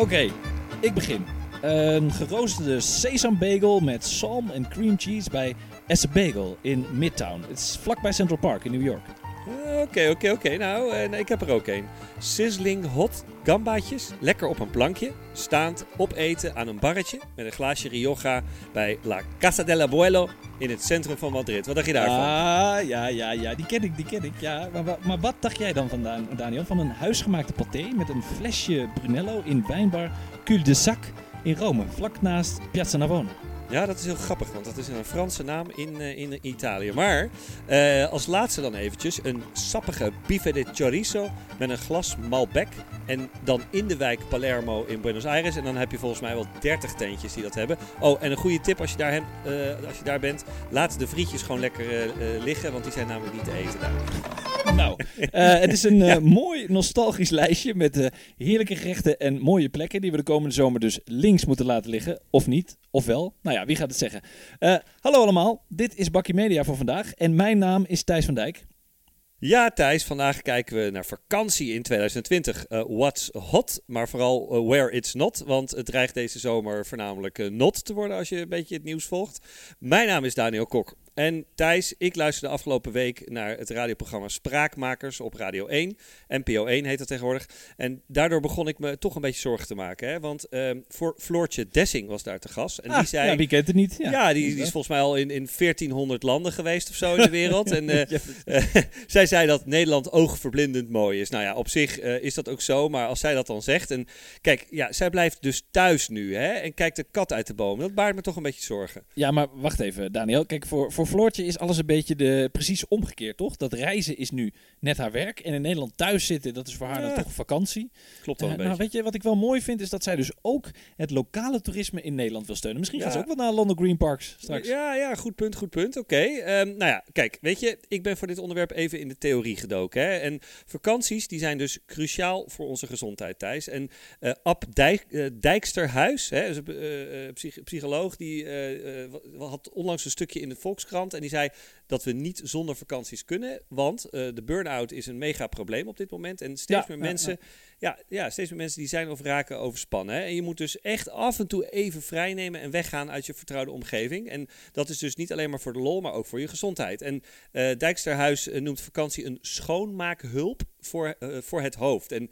Oké, ik begin. Een geroosterde sesambagel met salm en cream cheese bij Essa Bagel in Midtown. Het is vlakbij Central Park in New York. Oké, oké, oké. Nou, eh, nee, ik heb er ook een. Sizzling hot gambaatjes, lekker op een plankje, staand opeten aan een barretje met een glaasje Rioja bij La Casa del Abuelo in het centrum van Madrid. Wat dacht je daarvan? Ah, ja, ja, ja, die ken ik, die ken ik. Ja, maar, maar, wat dacht jij dan van Dan- Daniel? Van een huisgemaakte paté met een flesje Brunello in wijnbar Cul de Sac in Rome, vlak naast Piazza Navona. Ja, dat is heel grappig, want dat is een Franse naam in, eh, in Italië. Maar eh, als laatste dan eventjes een sappige bife de chorizo met een glas Malbec. En dan in de wijk Palermo in Buenos Aires. En dan heb je volgens mij wel 30 tentjes die dat hebben. Oh, en een goede tip als je daar, eh, als je daar bent. Laat de frietjes gewoon lekker liggen, want die zijn namelijk niet te eten daar. Nou, eh, het is een eh, mooi nostalgisch lijstje met eh, heerlijke gerechten en mooie plekken die we de komende zomer dus links moeten laten liggen. Of niet, of wel. Nou ja, wie gaat het zeggen? Eh, hallo allemaal, dit is Bakkie Media voor vandaag en mijn naam is Thijs van Dijk. Ja, Thijs, vandaag kijken we naar vakantie in 2020. Eh, what's hot, maar vooral where it's not. Want het dreigt deze zomer voornamelijk not te worden als je een beetje het nieuws volgt. Mijn naam is Daniel Kok. En Thijs, ik luisterde de afgelopen week naar het radioprogramma Spraakmakers op Radio 1. NPO 1 heet dat tegenwoordig. En daardoor begon ik me toch een beetje zorgen te maken. Hè? Want ehm, voor Floortje Dessing was daar te gast. En die Ah, zei... ja, wie kent het niet? Ja, Ja, die, die is volgens mij al in, in 1400 landen geweest of zo in de wereld. en eh, eh, zij zei dat Nederland oogverblindend mooi is. Nou ja, op zich eh, is dat ook zo, maar als zij dat dan zegt. En kijk, ja, zij blijft dus thuis nu hè, en kijkt de kat uit de boom. Dat baart me toch een beetje zorgen. Ja, maar wacht even, Daniel. Kijk, voor, voor Floortje is alles een beetje de, precies omgekeerd, toch? Dat reizen is nu net haar werk. En in Nederland thuis zitten, dat is voor haar Ja. dan toch een vakantie. Klopt wel een Eh, nou, beetje. weet je wat ik wel mooi vind, is dat zij dus ook het lokale toerisme in Nederland wil steunen. Misschien gaat Ja. ze ook wel naar London Green Parks straks. Ja, ja, goed punt, goed punt. Oké. Ehm, nou ja, kijk, weet je, ik ben voor dit onderwerp even in de theorie gedoken. Hè? En vakanties, die zijn dus cruciaal voor onze gezondheid, Thijs. En eh Ab Dijk, eh, Dijksterhuis, hè, een psych- psycholoog, die had onlangs een stukje in de Volkskrant. En die zei dat we niet zonder vakanties kunnen. Want eh, de burn-out is een mega probleem op dit moment. En steeds Ja, meer ja, mensen ja, ja, steeds meer mensen die zijn of raken overspannen. Hè? En je moet dus echt af en toe even vrij nemen en weggaan uit je vertrouwde omgeving. En dat is dus niet alleen maar voor de lol, maar ook voor je gezondheid. En eh Dijksterhuis eh, noemt vakantie een schoonmaakhulp voor, voor het hoofd. En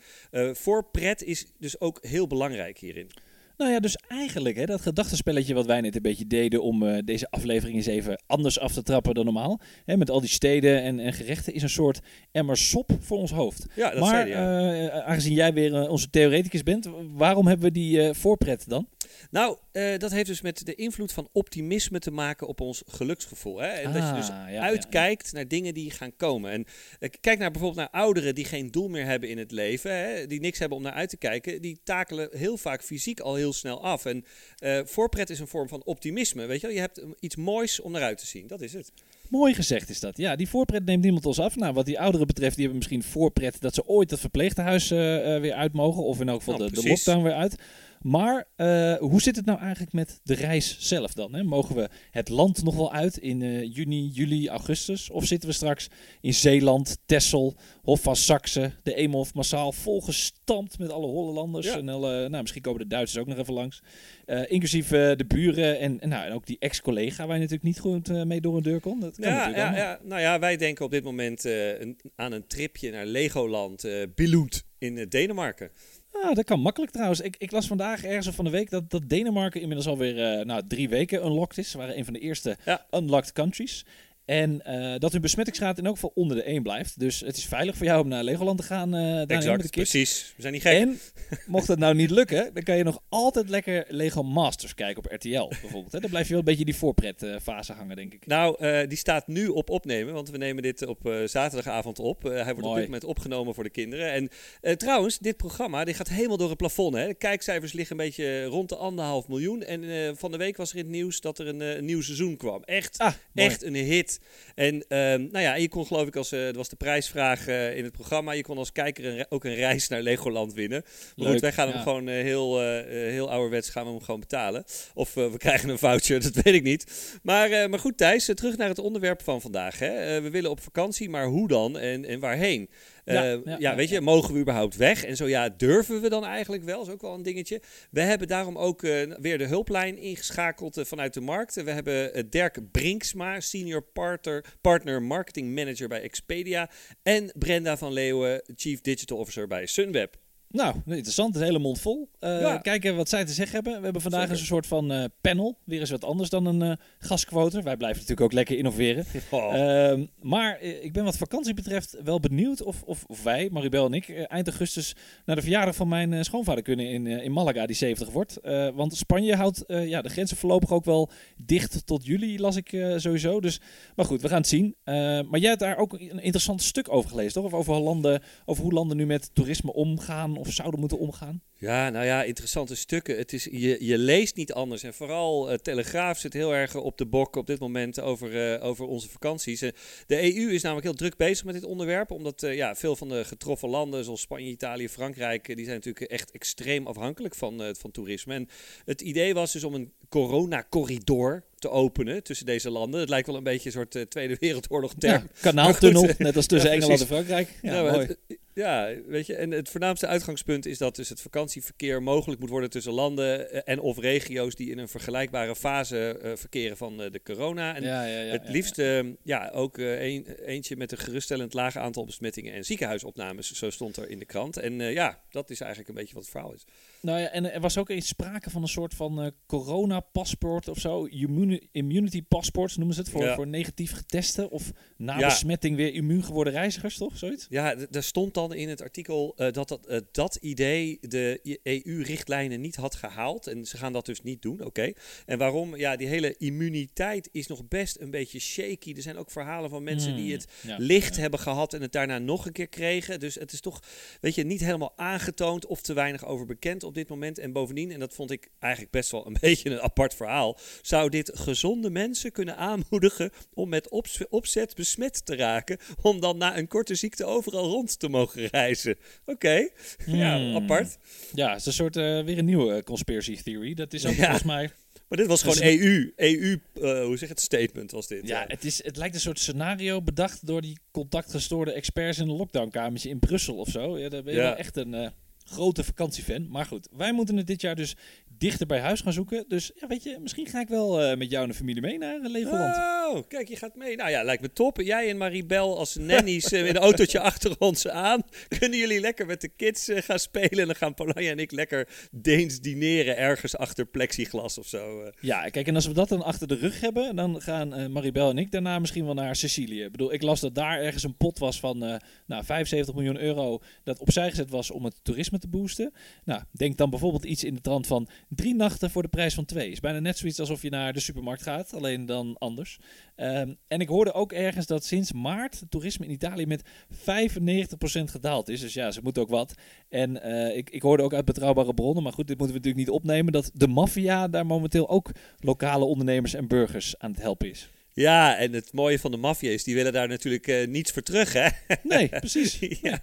voorpret is dus ook heel belangrijk hierin. Nou ja, dus eigenlijk hè, dat gedachtenspelletje wat wij net een beetje deden om eh, deze aflevering eens even anders af te trappen dan normaal. Hè, met al die steden en, en gerechten is een soort emmer sop voor ons hoofd. Ja, dat maar ja. eh, aangezien jij weer eh, onze theoreticus bent, waarom hebben we die eh, voorpret dan? Nou, eh, dat heeft dus met de invloed van optimisme te maken op ons geluksgevoel. Hè? En dat je dus Ah, ja, uitkijkt naar dingen die gaan komen. En eh, kijk naar bijvoorbeeld naar ouderen die geen doel meer hebben in het leven, hè? die niks hebben om naar uit te kijken. Die takelen heel vaak fysiek al heel snel af. En eh, voorpret is een vorm van optimisme. Weet je, wel? je hebt iets moois om naar uit te zien. Dat is het. Mooi gezegd is dat. Ja, die voorpret neemt niemand ons af. Nou, wat die ouderen betreft, die hebben misschien voorpret dat ze ooit het verpleeghuis eh, eh, weer uit mogen. Of in elk geval Nou, de, de lockdown weer uit. Maar eh, hoe zit het nou eigenlijk met de reis zelf dan? Hè? Mogen we het land nog wel uit in eh, juni, juli, augustus? Of zitten we straks in Zeeland, Texel, Hof van Saxe, de Eemhof massaal volgestampt met alle Hollanders? Ja. En alle, nou, misschien komen de Duitsers ook nog even langs. Eh, inclusief de buren en, en, nou, en ook die ex-collega waar je natuurlijk niet goed mee door een deur kon. Dat kan Ja, natuurlijk ja, ja, nou ja, wij denken op dit moment een- aan een tripje naar Legoland, Billund in Denemarken. Ah, dat kan makkelijk trouwens. Ik, ik las vandaag ergens of van de week dat, dat Denemarken inmiddels alweer eh nou, drie weken unlocked is. Ze waren een van de eerste Ja. unlocked countries. En eh, dat hun besmettingsgraad in elk geval onder de 1 blijft. Dus het is veilig voor jou om naar Legoland te gaan, de Exact, precies. We zijn niet gek. En mocht het nou niet lukken, dan kan je nog altijd lekker Lego Masters kijken op RTL bijvoorbeeld. Hè? Dan blijf je wel een beetje in die voorpretfase hangen, denk ik. Nou, eh, die staat nu op opnemen, want we nemen dit op zaterdagavond op. Hij wordt op dit moment opgenomen voor de kinderen. En trouwens, dit programma dit gaat helemaal door het plafond. Hè. De kijkcijfers liggen een beetje rond de anderhalf miljoen. En van de week was er in het nieuws dat er een, nieuw seizoen kwam. Echt, Ah, echt een hit. En ehm, nou ja, en je kon geloof ik als, dat was de prijsvraag eh, in het programma, je kon als kijker een, ook een reis naar Legoland winnen. Maar goed, wij gaan hem gewoon eh, heel, heel ouderwets gaan we hem gewoon betalen. Of we krijgen een voucher, dat weet ik niet. Maar, maar goed Thijs, terug naar het onderwerp van vandaag. Hè. We willen op vakantie, maar hoe dan en, en waarheen? Ja, Ja, ja, weet je, mogen we überhaupt weg? En zo ja, durven we dan eigenlijk wel? is ook wel een dingetje. We hebben daarom ook eh, weer de hulplijn ingeschakeld eh, vanuit de markt. We hebben eh, Dirk Brinksma, senior partner, partner marketing manager bij Expedia. En Brenda van Leeuwen, chief digital officer bij Sunweb. Nou, interessant. Het hele mond vol. Eh, Ja. Kijken wat zij te zeggen hebben. We hebben vandaag Zeker. eens een soort van eh, panel. Weer eens wat anders dan een gasquote. Wij blijven natuurlijk ook lekker innoveren. Oh. Ehm, maar ik ben wat vakantie betreft wel benieuwd of, of, of wij, Maribel en ik, eind augustus naar de verjaardag van mijn schoonvader kunnen in, in Malaga, die 70 wordt. Want Spanje houdt ja, de grenzen voorlopig ook wel dicht tot juli, las ik sowieso. Dus, maar goed, we gaan het zien. Maar jij hebt daar ook een interessant stuk over gelezen, toch? Of over, landen, over hoe landen nu met toerisme omgaan of zouden moeten omgaan. Ja, nou ja, interessante stukken. Het is, je, je leest niet anders. En vooral eh, Telegraaf zit heel erg op de bok op dit moment over, eh, over onze vakanties. Eh, de EU is namelijk heel druk bezig met dit onderwerp. Omdat ja, veel van de getroffen landen, zoals Spanje, Italië, Frankrijk, die zijn natuurlijk echt extreem afhankelijk van, van toerisme. En het idee was dus om een coronacorridor te openen tussen deze landen. Het lijkt wel een beetje een soort Tweede Wereldoorlog term. Ja, kanaaltunnel, net als tussen ja, Engeland en. Frankrijk. Ja, maar mooi. het- ja, weet je, en het voornaamste uitgangspunt is dat dus het vakantieverkeer mogelijk moet worden tussen landen eh, en of regio's die in een vergelijkbare fase eh, verkeren van eh, de corona. En ja, ja, ja, het liefst eh, ja, ook een, eentje met een geruststellend laag aantal besmettingen en ziekenhuisopnames, zo stond er in de krant. En ja, dat is eigenlijk een beetje wat het verhaal is. Nou ja, en er was ook eens sprake van een soort van corona-paspoort of zo. Immuni- immunity passports noemen ze het. Voor, voor negatief geteste of na besmetting weer immuun geworden reizigers, toch? Zoiets? Ja, daar stond dan in het artikel eh, dat dat, eh, dat idee de EU-richtlijnen niet had gehaald. En ze gaan dat dus niet doen, oké. En waarom? Ja, die hele immuniteit is nog best een beetje shaky. Er zijn ook verhalen van mensen die het Hmm, Ja, licht ja. hebben gehad en het daarna nog een keer kregen. Dus het is toch, weet je, niet helemaal aangetoond of te weinig over bekend op dit moment. En bovendien, en dat vond ik eigenlijk best wel een beetje een apart verhaal, zou dit gezonde mensen kunnen aanmoedigen om met opzet besmet te raken, om dan na een korte ziekte overal rond te mogen reizen. Oké, ja, Hmm. apart. Ja, het is een soort eh, weer een nieuwe conspiracy theory. Dat is ook Ja. volgens mij. Maar dit was Dus gewoon EU, EU, eh, hoe zeg je het, statement was dit. Ja, het, is, het lijkt een soort scenario bedacht door die contactgestoorde experts in een lockdownkamertje in Brussel of zo. Ja, daar ben je Ja. wel echt een eh, grote vakantiefan. Maar goed, wij moeten het dit jaar dus dichter bij huis gaan zoeken. Dus ja, weet je, misschien ga ik wel eh, met jou en de familie mee naar eh, Legoland. Oh, kijk, je gaat mee. Nou ja, lijkt me top. Jij en Maribel als nannies eh, in een autootje achter ons aan. Kunnen jullie lekker met de kids gaan spelen. En dan gaan Polanja en ik lekker Deens dineren ergens achter plexiglas of zo. Ja, kijk, en als we dat dan achter de rug hebben, dan gaan Maribel en ik daarna misschien wel naar Sicilië. Ik bedoel, ik las dat daar ergens een pot was van nou, 75 miljoen euro dat opzij gezet was om het toerisme te boosten. Nou, denk dan bijvoorbeeld iets in de trant van drie nachten voor de prijs van twee. Is bijna net zoiets alsof je naar de supermarkt gaat, alleen dan anders. Ehm, en ik hoorde ook ergens dat sinds maart het toerisme in Italië met 95% gedaald is. Dus ja, ze moeten ook wat. En eh, ik, ik hoorde ook uit betrouwbare bronnen, maar goed, dit moeten we natuurlijk niet opnemen, dat de maffia daar momenteel ook lokale ondernemers en burgers aan het helpen is. Ja, en het mooie van de maffia is, die willen daar natuurlijk eh, niets voor terug, hè? Nee, precies. ja,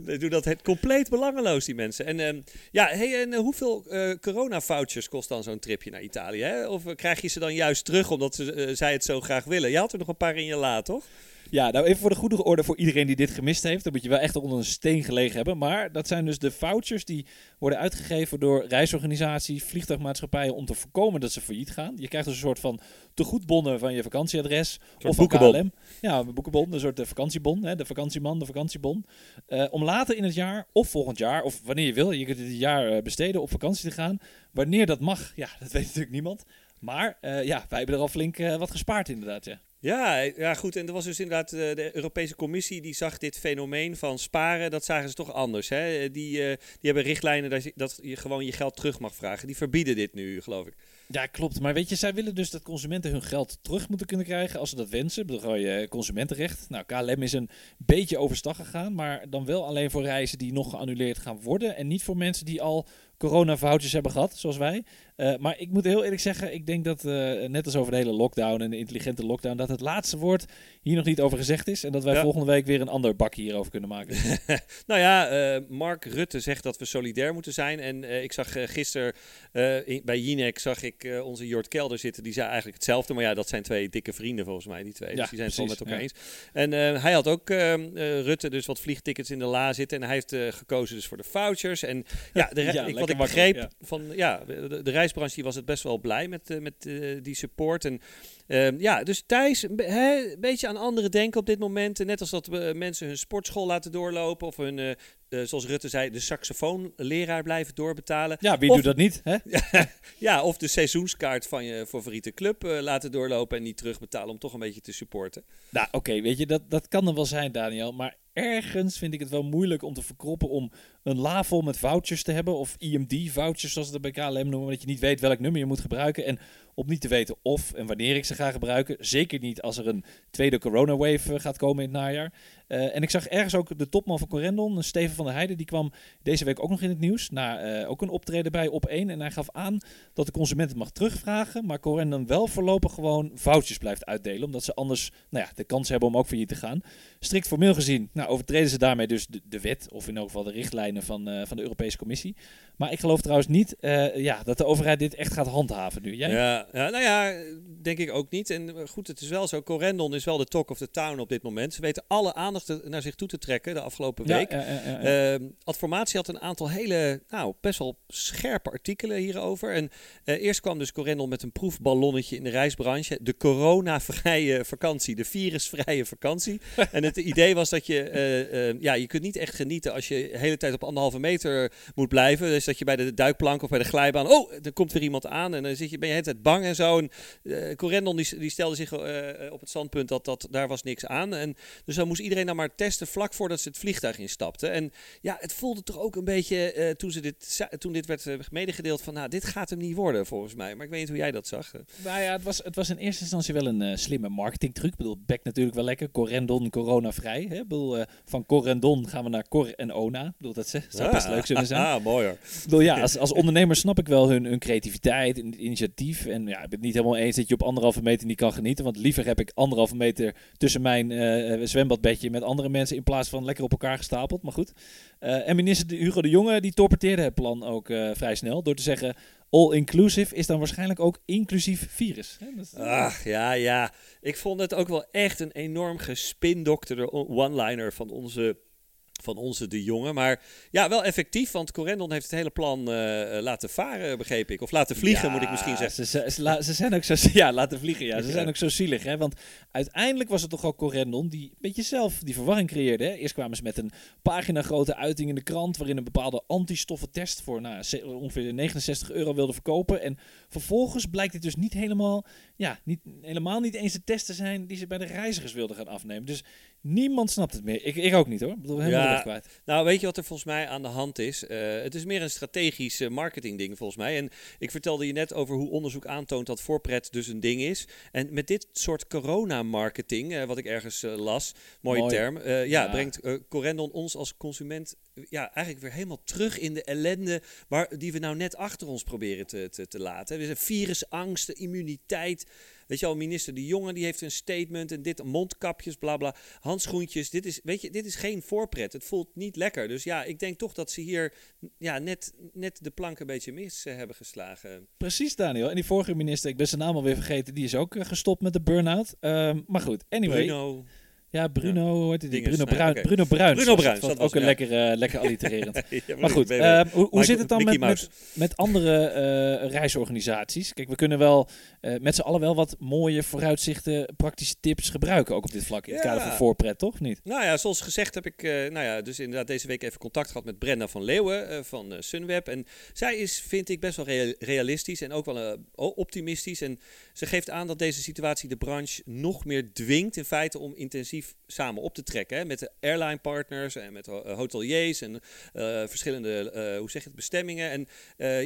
die doen dat het compleet belangeloos, die mensen. En ehm, ja, hey, en eh, hoeveel eh corona-vouchers kost dan zo'n tripje naar Italië? Hè? Of krijg je ze dan juist terug omdat ze, zij het zo graag willen? Je had er nog een paar in je la, toch? Ja, nou even voor de goede orde voor iedereen die dit gemist heeft. Dan moet je wel echt onder een steen gelegen hebben. Maar dat zijn dus de vouchers die worden uitgegeven door reisorganisaties, vliegtuigmaatschappijen om te voorkomen dat ze failliet gaan. Je krijgt dus een soort van tegoedbonnen van je vakantieadres. of van boekenbon. KLM. Ja, een boekenbon, een soort eh, vakantiebon. Hè, de vakantieman, de vakantiebon. Eh, om later in het jaar of volgend jaar, of wanneer je wil, je kunt het een jaar eh, besteden op vakantie te gaan. Wanneer dat mag, ja, dat weet natuurlijk niemand. Maar ja, wij hebben er al flink wat gespaard inderdaad, ja. Ja, ja, goed. En er was dus inderdaad eh, de Europese Commissie die zag dit fenomeen van sparen. Dat zagen ze toch anders. Hè? Die, eh, die hebben richtlijnen dat je, dat je gewoon je geld terug mag vragen. Die verbieden dit nu, geloof ik. Ja, klopt. Maar weet je, zij willen dus dat consumenten hun geld terug moeten kunnen krijgen als ze dat wensen. Dan je eh, consumentenrecht. Nou, KLM is een beetje overstag gegaan, maar dan wel alleen voor reizen die nog geannuleerd gaan worden. En niet voor mensen die al corona-vouchers hebben gehad, zoals wij. Uh, maar ik moet heel eerlijk zeggen, ik denk dat, uh, net als over de hele lockdown en de intelligente lockdown, dat het laatste woord hier nog niet over gezegd is. En dat wij ja. volgende week weer een ander bakje hierover kunnen maken. nou ja, uh, Mark Rutte zegt dat we solidair moeten zijn. En ik zag gisteren bij Jinek, zag ik onze Jort Kelder zitten. Die zei eigenlijk hetzelfde. Maar ja, dat zijn twee dikke vrienden volgens mij, die twee. Ja, dus die zijn het wel met elkaar ja. eens. En hij had ook Rutte dus wat vliegtickets in de la zitten. En hij heeft gekozen dus voor de vouchers. En ja, de, ik, wat ik begreep van ja, de, de reisbranche was het best wel blij met, uh, met uh, die support. En uh, ja, dus Thijs, een be beetje aan anderen denken op dit moment. Net als dat we mensen hun sportschool laten doorlopen. Of hun, zoals Rutte zei, de saxofoonleraar blijven doorbetalen. Ja, wie of, doet dat niet? Hè? ja, of de seizoenskaart van je favoriete club laten doorlopen en niet terugbetalen om toch een beetje te supporten. Nou, oké, weet je, dat, dat kan er wel zijn, Daniel. Maar ergens vind ik het wel moeilijk om te verkroppen om een la vol met vouchers te hebben. Of IMD-vouchers, zoals ze het bij KLM noemen. Dat je niet weet welk nummer je moet gebruiken. En op niet te weten of en wanneer ik ze ga gebruiken. Zeker niet als er een tweede coronawave gaat komen in het najaar. Uh, en ik zag ergens ook de topman van Corendon, Steven van der Heijden, die kwam deze week ook nog in het nieuws. Na uh, ook een optreden bij Op 1. En hij gaf aan dat de consument het mag terugvragen. Maar Corendon wel voorlopig gewoon vouchers blijft uitdelen. Omdat ze anders nou ja, de kans hebben om ook failliet te gaan. Strikt formeel gezien nou, overtreden ze daarmee dus de, de wet. Of in elk geval de richtlijnen van, uh, van de Europese Commissie. Maar ik geloof trouwens niet ja, dat de overheid dit echt gaat handhaven nu. Jij? Ja, ja, nou ja, denk ik ook niet. En goed, het is wel zo. Corendon is wel de talk of the town op dit moment. Ze weten alle aandacht naar zich toe te trekken de afgelopen week. Ja, uh, Adformatie had een aantal hele, nou, best wel scherpe artikelen hierover. En eerst kwam dus Corendon met een proefballonnetje in de reisbranche. De coronavrije vakantie, de virusvrije vakantie. en het idee was dat je, uh, ja, je kunt niet echt genieten als je de hele tijd op anderhalve meter moet blijven. Dus dat je bij de duikplank of bij de glijbaan, oh, er komt weer iemand aan. En dan zit je, ben je de hele tijd bang en zo. En Corendon die, stelde zich op het standpunt dat, dat daar was niks aan. En dus dan moest iedereen dan maar testen vlak voordat ze het vliegtuig instapten. En ja, het voelde toch ook een beetje uh, toen, ze dit, toen dit werd uh, medegedeeld van, nou, dit gaat hem niet worden volgens mij. Maar ik weet niet hoe jij dat zag. Nou ja, het was, het was in eerste instantie wel een uh, slimme marketingtruc. Ik bedoel, Beck natuurlijk wel lekker. Corendon, corona-vrij. Hè? Ik bedoel, van Corendon gaan we naar Cor en Ona. Ik bedoel, dat zou ah, best leuk zullen zijn. Ah, mooi hoor. Ik bedoel, ja, als, als ondernemer snap ik wel hun, hun creativiteit en initiatief. En ja, ik ben het niet helemaal eens dat je op anderhalve meter niet kan genieten. Want liever heb ik anderhalve meter tussen mijn zwembadbedje met andere mensen in plaats van lekker op elkaar gestapeld. Maar goed. Uh, en minister Hugo de Jonge die torpeteerde het plan ook uh, vrij snel door te zeggen... All inclusive is dan waarschijnlijk ook inclusief virus. Ach, ja, ja. Ik vond het ook wel echt een enorm gespindokterde one-liner van onze van onze de jongen. Maar ja, wel effectief, want Corendon heeft het hele plan uh, laten varen, begreep ik. Of laten vliegen, ja, moet ik misschien zeggen. Ze, ze, ze, zijn ook zo, ja, laten vliegen, ja. Ze zijn ook zo zielig, hè. Want uiteindelijk was het toch ook Corendon die een beetje zelf die verwarring creëerde. Hè? Eerst kwamen ze met een pagina grote uiting in de krant... waarin een bepaalde antistoffentest voor nou, ongeveer 69 euro wilde verkopen. En vervolgens blijkt dit dus niet helemaal... Ja, niet, helemaal niet eens de testen zijn die ze bij de reizigers wilden gaan afnemen. Dus Niemand snapt het meer. Ik, ik ook niet hoor. Ik bedoel, helemaal ja, kwijt. Nou, weet je wat er volgens mij aan de hand is? Uh, het is meer een strategisch uh, marketingding volgens mij. En ik vertelde je net over hoe onderzoek aantoont dat voorpret dus een ding is. En met dit soort corona-marketing, uh, wat ik ergens las, mooie Mooi. term, ja, ja, brengt Corendon ons als consument ja, eigenlijk weer helemaal terug in de ellende waar, die we nou net achter ons proberen te, te, te laten. Dus virusangst, immuniteit. Weet je al, minister De Jonge die heeft een statement en dit, mondkapjes, bla bla, handschoentjes. Dit is, weet je, dit is geen voorpret. Het voelt niet lekker. Dus ja, ik denk toch dat ze hier ja, net, net de plank een beetje mis uh, hebben geslagen. Precies, Daniel. En die vorige minister, ik ben zijn naam alweer vergeten, die is ook uh, gestopt met de burn-out. Uh, maar goed, anyway. Bruno. Ja, Bruno, ja. hoe heet die? Bruno, Bruin, okay. Bruno Bruin. Bruno. Dat ook een ja. lekker, uh, lekker allitererend. ja, maar goed, uh, hoe, hoe zit het dan met, met, met, andere uh, reisorganisaties? Kijk, we kunnen wel met z'n allen wel wat mooie vooruitzichten, praktische tips gebruiken. Ook op dit vlak in het kader van voorpret, toch? Niet? Nou ja, zoals gezegd heb ik nou ja, dus inderdaad deze week even contact gehad met Brenda van Leeuwen van Sunweb. En zij is, vind ik, best wel realistisch en ook wel optimistisch. En ze geeft aan dat deze situatie de branche nog meer dwingt in feite om intensief samen op te trekken. Hè, met de airline partners en met uh, hoteliers en uh, verschillende, uh, hoe zeg je het, bestemmingen. En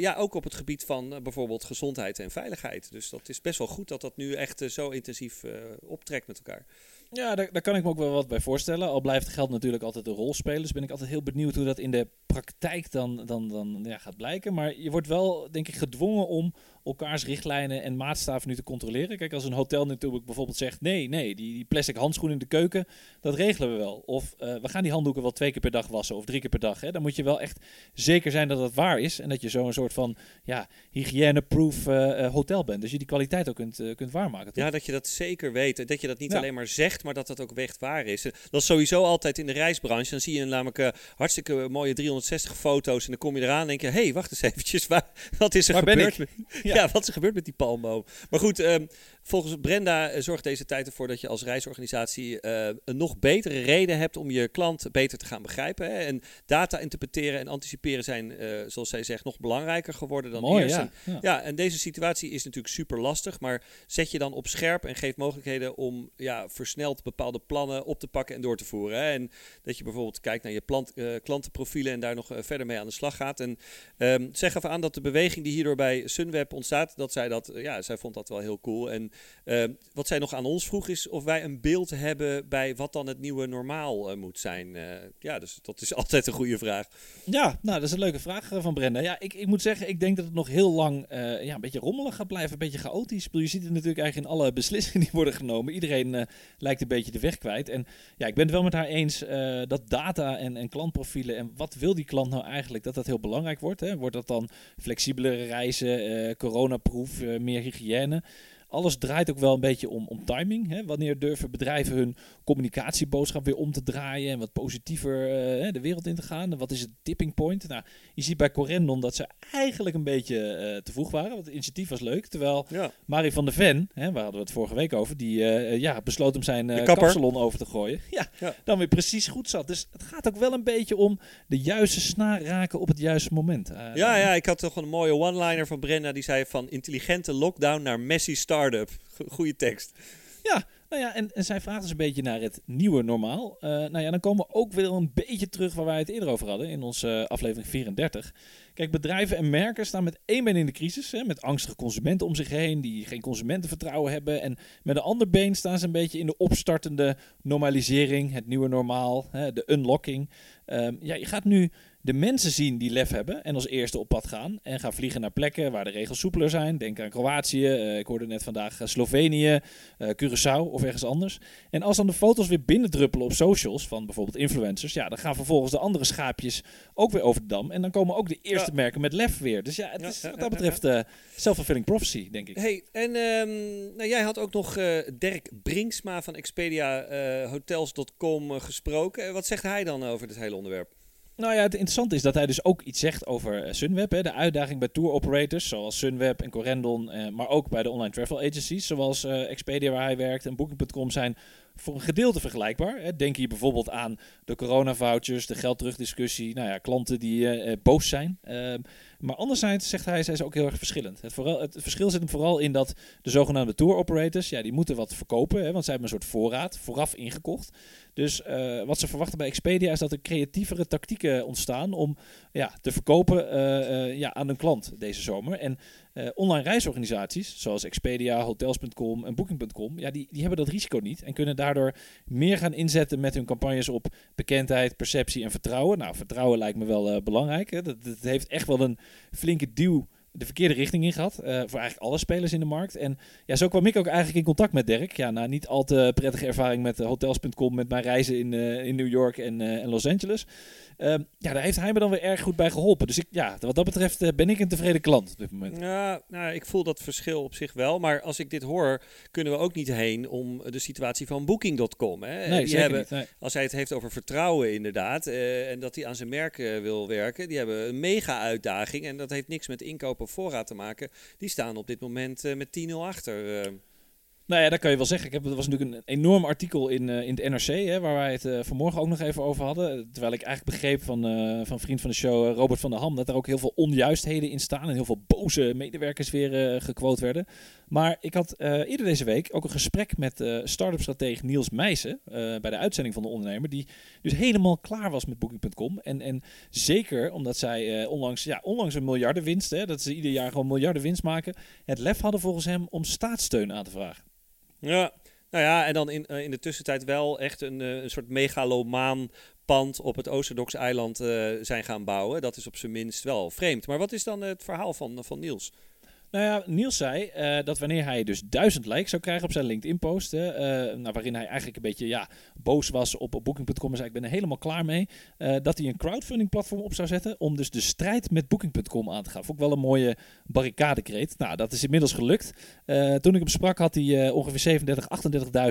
ja, ook op het gebied van bijvoorbeeld gezondheid en veiligheid. Dus dat is best wel goed dat dat nu echt zo intensief optrekt met elkaar. Ja, daar, daar kan ik me ook wel wat bij voorstellen. Al blijft geld natuurlijk altijd een rol spelen. Dus ben ik altijd heel benieuwd hoe dat in de praktijk dan, dan, dan ja, gaat blijken. Maar je wordt wel, denk ik, gedwongen om elkaars richtlijnen en maatstaven nu te controleren. Kijk, als een hotel natuurlijk bijvoorbeeld zegt: nee, nee, die, die plastic handschoenen in de keuken, dat regelen we wel. Of uh, we gaan die handdoeken wel twee keer per dag wassen of drie keer per dag. Hè. Dan moet je wel echt zeker zijn dat dat waar is en dat je zo'n soort van ja, hygiëne-proof uh, hotel bent. Dus je die kwaliteit ook kunt, uh, kunt waarmaken. Toch? Ja, dat je dat zeker weet. Dat je dat niet ja. alleen maar zegt, maar dat dat ook echt waar is. Dat is sowieso altijd in de reisbranche. Dan zie je namelijk hartstikke mooie 360 foto's en dan kom je eraan en denk je: hé, hey, wacht eens eventjes, waar, wat is er waar gebeurd? Ben ik? Ja. Ja. wat is er gebeurd met die palmboom? Maar goed, um, volgens Brenda zorgt deze tijd ervoor dat je als reisorganisatie uh, een nog betere reden hebt om je klant beter te gaan begrijpen. Hè? En data interpreteren en anticiperen zijn, uh, zoals zij zegt, nog belangrijker geworden dan Mooi, eerst. Ja. En, Ja. ja, en deze situatie is natuurlijk super lastig, maar zet je dan op scherp en geef mogelijkheden om ja, versneld bepaalde plannen op te pakken en door te voeren. Hè? En dat je bijvoorbeeld kijkt naar je plant, uh, klantenprofielen en daar nog verder mee aan de slag gaat. En um, zeg even aan dat de beweging die hierdoor bij Sunweb ontstaat, dat zij dat, ja, zij vond dat wel heel cool. En uh, wat zij nog aan ons vroeg is of wij een beeld hebben bij wat dan het nieuwe normaal uh, moet zijn. Uh, ja, dus dat is altijd een goede vraag. Ja, nou, dat is een leuke vraag van Brenda. Ja, ik, ik moet zeggen, ik denk dat het nog heel lang ja, een beetje rommelig gaat blijven, een beetje chaotisch. Je ziet het natuurlijk eigenlijk in alle beslissingen die worden genomen. Iedereen lijkt een beetje de weg kwijt. En ja, ik ben het wel met haar eens dat data en, en klantprofielen en wat wil die klant nou eigenlijk, dat dat heel belangrijk wordt. Hè? Wordt dat dan flexibelere reizen, coronaproof, meer hygiëne? Alles draait ook wel een beetje om, om timing. Hè? Wanneer durven bedrijven hun communicatieboodschap weer om te draaien en wat positiever uh, de wereld in te gaan? Wat is het tipping point? Nou, je ziet bij Corendon dat ze eigenlijk een beetje uh, te vroeg waren. Want het initiatief was leuk. Terwijl ja. Marie van der Ven, hè, waar hadden we het vorige week over, die uh, ja, besloot om zijn kapsalon over te gooien. Ja, ja, dan weer precies goed zat. Dus het gaat ook wel een beetje om de juiste snaar raken op het juiste moment. ja, ja, ik had toch een mooie one-liner van Brenda. Die zei van intelligente lockdown naar Messi start-up. Goeie tekst. Ja, nou ja, en, en zij vraagt dus een beetje naar het nieuwe normaal. Uh, nou ja, dan komen we ook weer een beetje terug waar wij het eerder over hadden in onze uh, aflevering 34. Kijk, bedrijven en merken staan met één been in de crisis, hè, met angstige consumenten om zich heen die geen consumentenvertrouwen hebben. En met een ander been staan ze een beetje in de opstartende normalisering, het nieuwe normaal, hè, de unlocking. Um, ja, je gaat nu de mensen zien die lef hebben en als eerste op pad gaan en gaan vliegen naar plekken waar de regels soepeler zijn. Denk aan Kroatië, uh, ik hoorde net vandaag uh, Slovenië, uh, Curaçao of ergens anders. En als dan de foto's weer binnendruppelen op socials van bijvoorbeeld influencers, ja, dan gaan vervolgens de andere schaapjes ook weer over de dam en dan komen ook de eerste ja. merken met lef weer. Dus ja, het is wat dat betreft uh, self-fulfilling prophecy, denk ik. Hey, en ehm, nou, jij had ook nog eh, Dirk Brinksma van Expedia eh, Hotels.com gesproken. Wat zegt hij dan over dit hele onderwerp? Nou ja, het interessante is dat hij dus ook iets zegt over Sunweb. Hè, de uitdaging bij tour operators zoals Sunweb en Corendon, eh, maar ook bij de online travel agencies zoals eh, Expedia waar hij werkt en Booking.com zijn voor een gedeelte vergelijkbaar. Denk hier bijvoorbeeld aan de corona-vouchers, de geldterugdiscussie, nou ja, klanten die eh, eh, boos zijn. Ehm, maar anderzijds zegt hij, zijn ze ook heel erg verschillend. Het, vooral, het verschil zit hem vooral in dat de zogenaamde tour operators, ja, die moeten wat verkopen, hè, want zij hebben een soort voorraad vooraf ingekocht. Dus eh, wat ze verwachten bij Expedia is dat er creatievere tactieken ontstaan om ja, te verkopen eh, eh, ja, aan een klant deze zomer. En online reisorganisaties zoals Expedia, Hotels.com en Booking.com, ja, die, die hebben dat risico niet en kunnen daardoor meer gaan inzetten met hun campagnes op bekendheid, perceptie en vertrouwen. Nou, vertrouwen lijkt me wel belangrijk. Hè. Dat, dat heeft echt wel een flinke duw de verkeerde richting in gehad. eh, voor eigenlijk alle spelers in de markt. En ja, zo kwam ik ook eigenlijk in contact met Dirk. Ja, na niet al te prettige ervaring met eh, hotels.com, met mijn reizen in, eh, in New York en, en Los Angeles. Ehm, ja, daar heeft hij me dan weer erg goed bij geholpen. Dus ik, ja, wat dat betreft eh, ben ik een tevreden klant op dit moment. Ja, nou, ik voel dat verschil op zich wel. Maar als ik dit hoor, kunnen we ook niet heen om de situatie van Booking.com. Hè? Nee, die zeker hebben, niet. Nee. Als hij het heeft over vertrouwen inderdaad, eh, en dat hij aan zijn merk eh, wil werken, die hebben een mega uitdaging. En dat heeft niks met inkoop of voorraad te maken. Die staan op dit moment met 10-0 achter. Nou ja, dat kan je wel zeggen. Ik heb, er was natuurlijk een enorm artikel in, eh, in het NRC, hè, waar wij het eh, vanmorgen ook nog even over hadden. Terwijl ik eigenlijk begreep van, eh, van vriend van de show, Robert van der Ham, dat er ook heel veel onjuistheden in staan en heel veel boze medewerkers weer gequote werden. Maar ik had eerder deze week ook een gesprek met eh start-up stratege Niels Meijsen bij de uitzending van de ondernemer, die dus helemaal klaar was met Booking.com. En, en zeker omdat zij onlangs, ja, onlangs een miljardenwinst, hè, dat ze ieder jaar gewoon miljarden winst maken, het lef hadden volgens hem om staatssteun aan te vragen. Ja, Nou ja, en dan in, in de tussentijd wel echt een, een soort megalomaan pand op het Oosterdoks-eiland zijn gaan bouwen. Dat is op zijn minst wel vreemd. Maar wat is dan het verhaal van, van Niels? Nou ja, Niels zei uh, dat wanneer hij dus duizend likes zou krijgen op zijn LinkedIn-post, uh, nou, waarin hij eigenlijk een beetje ja, boos was op Booking.com en zei ik ben er helemaal klaar mee, uh, dat hij een crowdfunding-platform op zou zetten om dus de strijd met Booking.com aan te gaan. Vond ik wel een mooie barricadekreet. Nou, dat is inmiddels gelukt. toen ik hem sprak had hij ongeveer 37,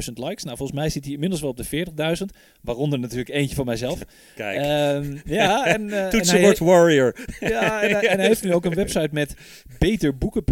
38.000 likes. Nou, volgens mij zit hij inmiddels wel op de 40.000, waaronder natuurlijk eentje van mijzelf. Kijk. Ehm, ja, en, Toetsenbord Warrior. Ja, en, en, hij heeft nu ook een website met beterboeken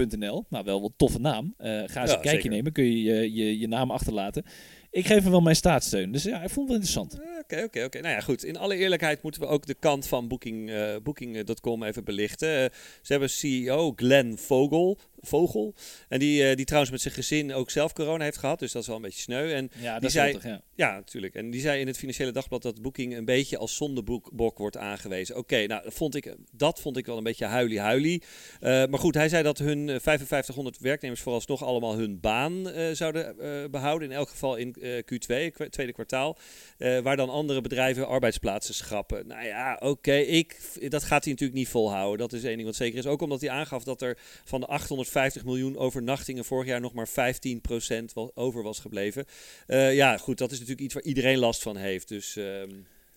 nou, wel een toffe naam. Uh, ga eens een kijkje nemen. Kun je je, je je naam achterlaten. Ik geef hem wel mijn staatssteun. Dus ja, ik vond het wel interessant. Oké, oké, oké. Nou ja, goed. In alle eerlijkheid moeten we ook de kant van Booking, uh, Booking.com even belichten. Uh, ze hebben CEO Glenn Vogel, Vogel. En die, uh, die trouwens met zijn gezin ook zelf corona heeft gehad. Dus dat is wel een beetje sneu. En ja, dat die zei, toch, ja. ja. natuurlijk. En die zei in het Financiële Dagblad dat Booking een beetje als zondebok wordt aangewezen. Oké, nou, vond ik, dat vond ik wel een beetje huilie-huilie. Maar goed, hij zei dat hun 5500 werknemers vooralsnog allemaal hun baan zouden behouden. In elk geval in Q2, tweede kwartaal. waar dan andere bedrijven arbeidsplaatsen schrappen. Nou ja, oké, ik dat gaat hij natuurlijk niet volhouden. Dat is één ding wat zeker is. Ook omdat hij aangaf dat er van de 850 miljoen overnachtingen vorig jaar nog maar 15% over was gebleven. Uh, ja, goed, dat is natuurlijk iets waar iedereen last van heeft. Dus... Uh,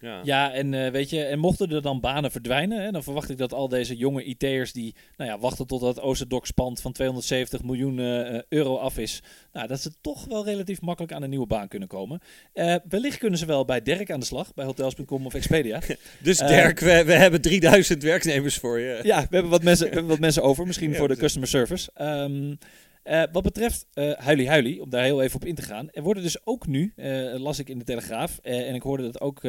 ja. ja, en uh, weet je, en mochten er dan banen verdwijnen, hè, dan verwacht ik dat al deze jonge IT'ers die nou ja, wachten tot dat Oosterdoks pand van 270 miljoen uh, euro af is, nou, dat ze toch wel relatief makkelijk aan een nieuwe baan kunnen komen. Uh, wellicht kunnen ze wel bij Dirk aan de slag, bij Hotels.com of Expedia. dus Dirk, we, we hebben 3000 werknemers voor je. Ja, we hebben wat mensen, we hebben wat mensen over, misschien ja, voor de customer service. Um, uh, wat betreft uh, huilie huilie, om daar heel even op in te gaan. Er worden dus ook nu, uh, las ik in de Telegraaf, en ik hoorde dat ook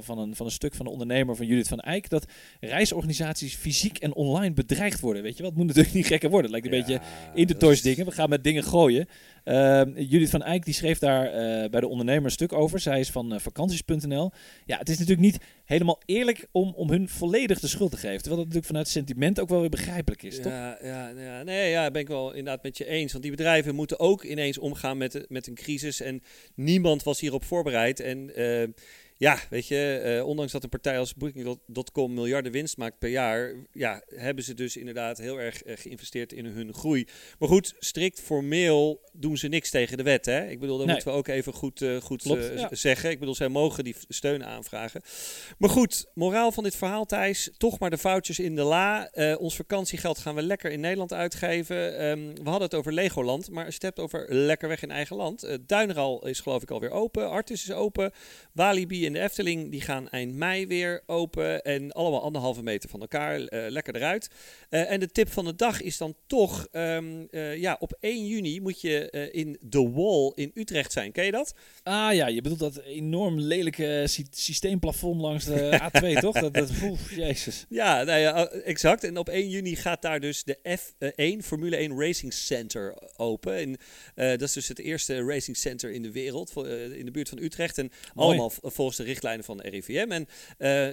van, een, van een stuk van de ondernemer van Judith van Eyck, dat reisorganisaties fysiek en online bedreigd worden. Weet je wat? Het moet natuurlijk niet gekker worden. Het lijkt een ja, beetje in de toys dingen. We gaan met dingen gooien. Judith van Eyck die schreef daar bij de ondernemer een stuk over. Zij is van vakanties.nl. Ja, het is natuurlijk niet helemaal eerlijk om, om hun volledig de schuld te geven. Terwijl dat natuurlijk vanuit sentiment ook wel weer begrijpelijk is, ja, toch? Ja, ja, nee, ja, ben ik wel inderdaad met je eens. Want die bedrijven moeten ook ineens omgaan met, met een crisis. En niemand was hierop voorbereid. En uh, ja, weet je, uh, ondanks dat een partij als Booking.com miljarden winst maakt per jaar, ja, hebben ze dus inderdaad heel erg uh, geïnvesteerd in hun groei. Maar goed, strikt formeel doen ze niks tegen de wet. Hè? Ik bedoel, dat nee. moeten we ook even goed, uh, goed Klopt, ja. zeggen. Ik bedoel, zij mogen die steun aanvragen. Maar goed, moraal van dit verhaal, Thijs, toch maar de foutjes in de la. ons vakantiegeld gaan we lekker in Nederland uitgeven. Um, we hadden het over Legoland, maar als je het hebt over lekker weg in eigen land. Duineral is geloof ik alweer open, Artis is open, Walibi in de Efteling die gaan eind mei weer open. En allemaal anderhalve meter van elkaar. Uh, lekker eruit. Uh, en de tip van de dag is dan toch... Um, uh, ja, op 1 juni moet je in The Wall in Utrecht zijn. Ken je dat? Ah ja, je bedoelt dat enorm lelijke sy systeemplafond langs de A2, toch? Dat, dat, oef, jezus. Ja, nou ja, exact. En op 1 juni gaat daar dus de F1 Formule 1 Racing Center open. En, dat is dus het eerste racing center in de wereld. in de buurt van Utrecht. En Mooi. allemaal volgens de richtlijnen van de RIVM. En uh,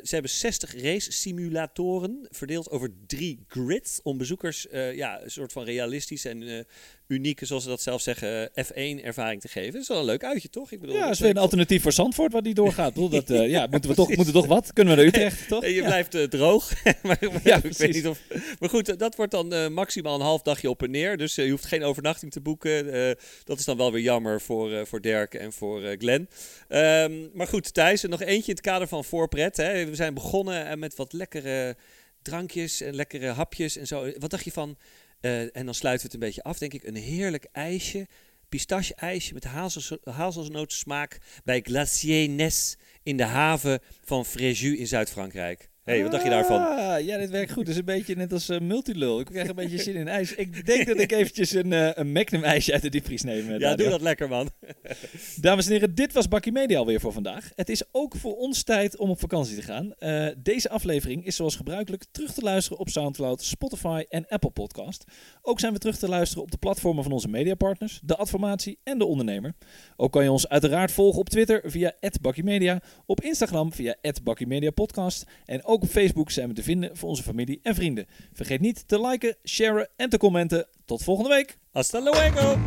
ze hebben 60 race simulatoren verdeeld over drie grids om bezoekers uh, ja, een soort van realistisch en uh, unieke, zoals ze dat zelf zeggen, F1-ervaring te geven. Dat is wel een leuk uitje, toch? Ik bedoel, ja, is weer een alternatief voor Zandvoort wat die doorgaat. bedoel, dat, uh, ja, moeten we toch, moeten toch wat? Kunnen we naar Utrecht, toch? je ja. blijft uh, droog. maar, ja, ik weet niet of, maar goed, dat wordt dan uh, maximaal een half dagje op en neer. Dus je hoeft geen overnachting te boeken. dat is dan wel weer jammer voor, voor Dirk en voor Glenn. Um, maar goed, Thijs, nog eentje in het kader van voorpret. Hè. We zijn begonnen met wat lekkere drankjes en lekkere hapjes en zo. Wat dacht je van uh, en dan sluiten we het een beetje af, denk ik. Een heerlijk ijsje, pistache-ijsje met hazelnootsmaak bij Glacier Nes in de haven van Fréjus in Zuid-Frankrijk hey, wat dacht je daarvan? Ah, ja, dit werkt goed. Het is een beetje net als uh, multilul. Ik krijg een beetje zin in ijs. Ik denk dat ik eventjes een, uh, een Magnum ijsje uit de diepvries neem. Uh, ja, doe dat lekker, man. Dames en heren, dit was Bakkie Media alweer voor vandaag. Het is ook voor ons tijd om op vakantie te gaan. deze aflevering is zoals gebruikelijk terug te luisteren op Soundcloud, Spotify en Apple Podcast. Ook zijn we terug te luisteren op de platformen van onze mediapartners, de Adformatie en de Ondernemer. Ook kan je ons uiteraard volgen op Twitter via @bakkiemedia, op Instagram via @bakkiemediapodcast en ook ook op Facebook zijn we te vinden voor onze familie en vrienden. Vergeet niet te liken, sharen en te commenten. Tot volgende week. Hasta luego!